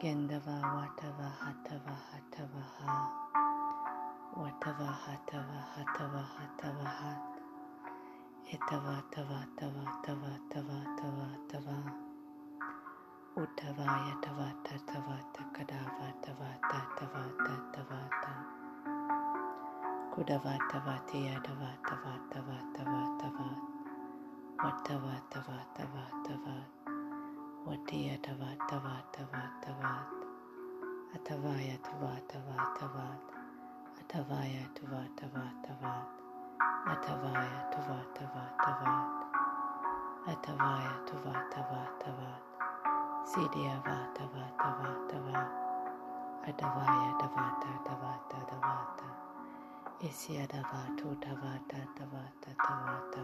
Gendava watava hatava hatava ha Watava hatava hatava hatava hat Etava tava tava tava tava tava tava Utavaya tava tava takadava tava tava tava tava Kudavata vatia davata vata vata vata vat Vata Esse adavata, tavata, tavata, tavata,